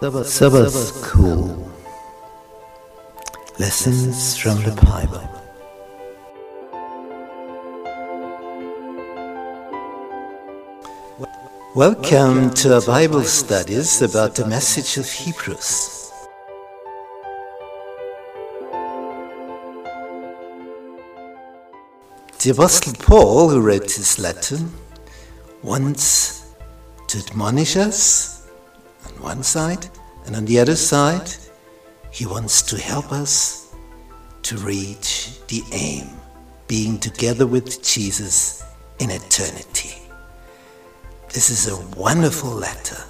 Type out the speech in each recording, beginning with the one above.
Sabbath School Lessons from the Bible. Welcome to our Bible studies about the message of Hebrews. The Apostle Paul, who wrote this letter, wants to admonish us on one side, and on the other side, he wants to help us to reach the aim, being together with Jesus in eternity. This is a wonderful letter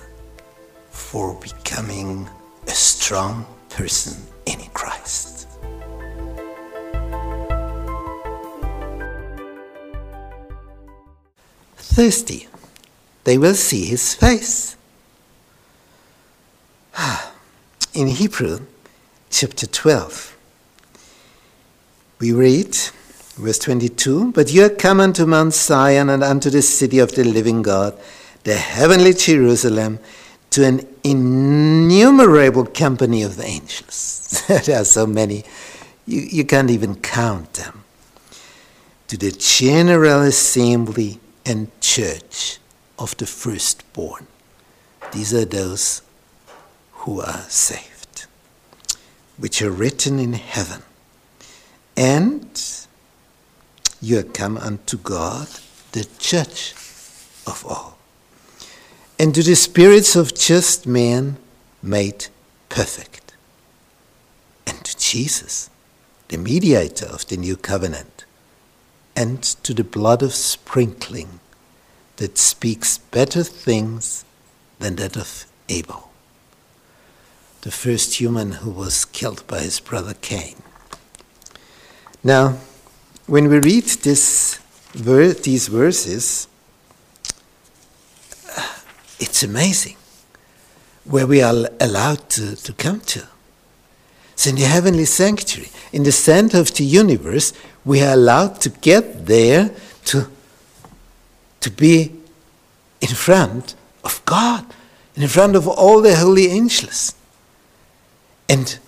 for becoming a strong person in Christ. Thursday, they will see his face. In Hebrew chapter 12, we read, verse 22 But you are come unto Mount Zion and unto the city of the living God, the heavenly Jerusalem, to an innumerable company of angels. there are so many, you, you can't even count them. To the general assembly and church of the firstborn. These are those who are saved, which are written in heaven. And you are come unto God, the judge of all, and to the spirits of just men made perfect, and to Jesus, the mediator of the new covenant, and to the blood of sprinkling that speaks better things than that of Abel, the first human who was killed by his brother Cain. Now, when we read this, these verses, it's amazing where we are allowed to, to come to. So, in the heavenly sanctuary, in the center of the universe, we are allowed to get there to, to be in front of God, in front of all the holy angels. And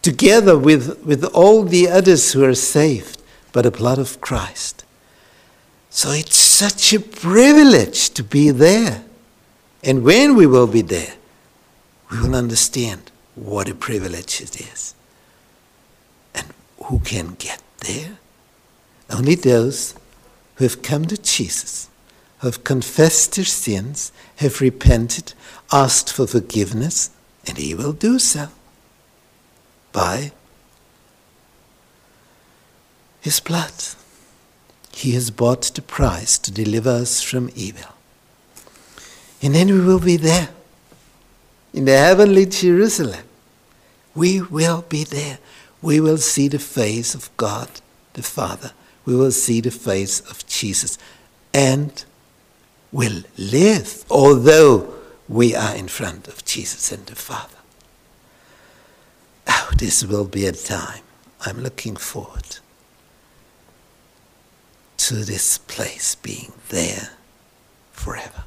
together with, with all the others who are saved by the blood of Christ. So it's such a privilege to be there. And when we will be there, we will understand what a privilege it is. And who can get there? Only those who have come to Jesus, who have confessed their sins, have repented, asked for forgiveness, and He will do so by His blood. He has bought the price to deliver us from evil. And then we will be there in the heavenly Jerusalem. We will be there. We will see the face of God the Father. We will see the face of Jesus and will live, although we are in front of Jesus and the Father. This will be a time. I'm looking forward to this place being there forever.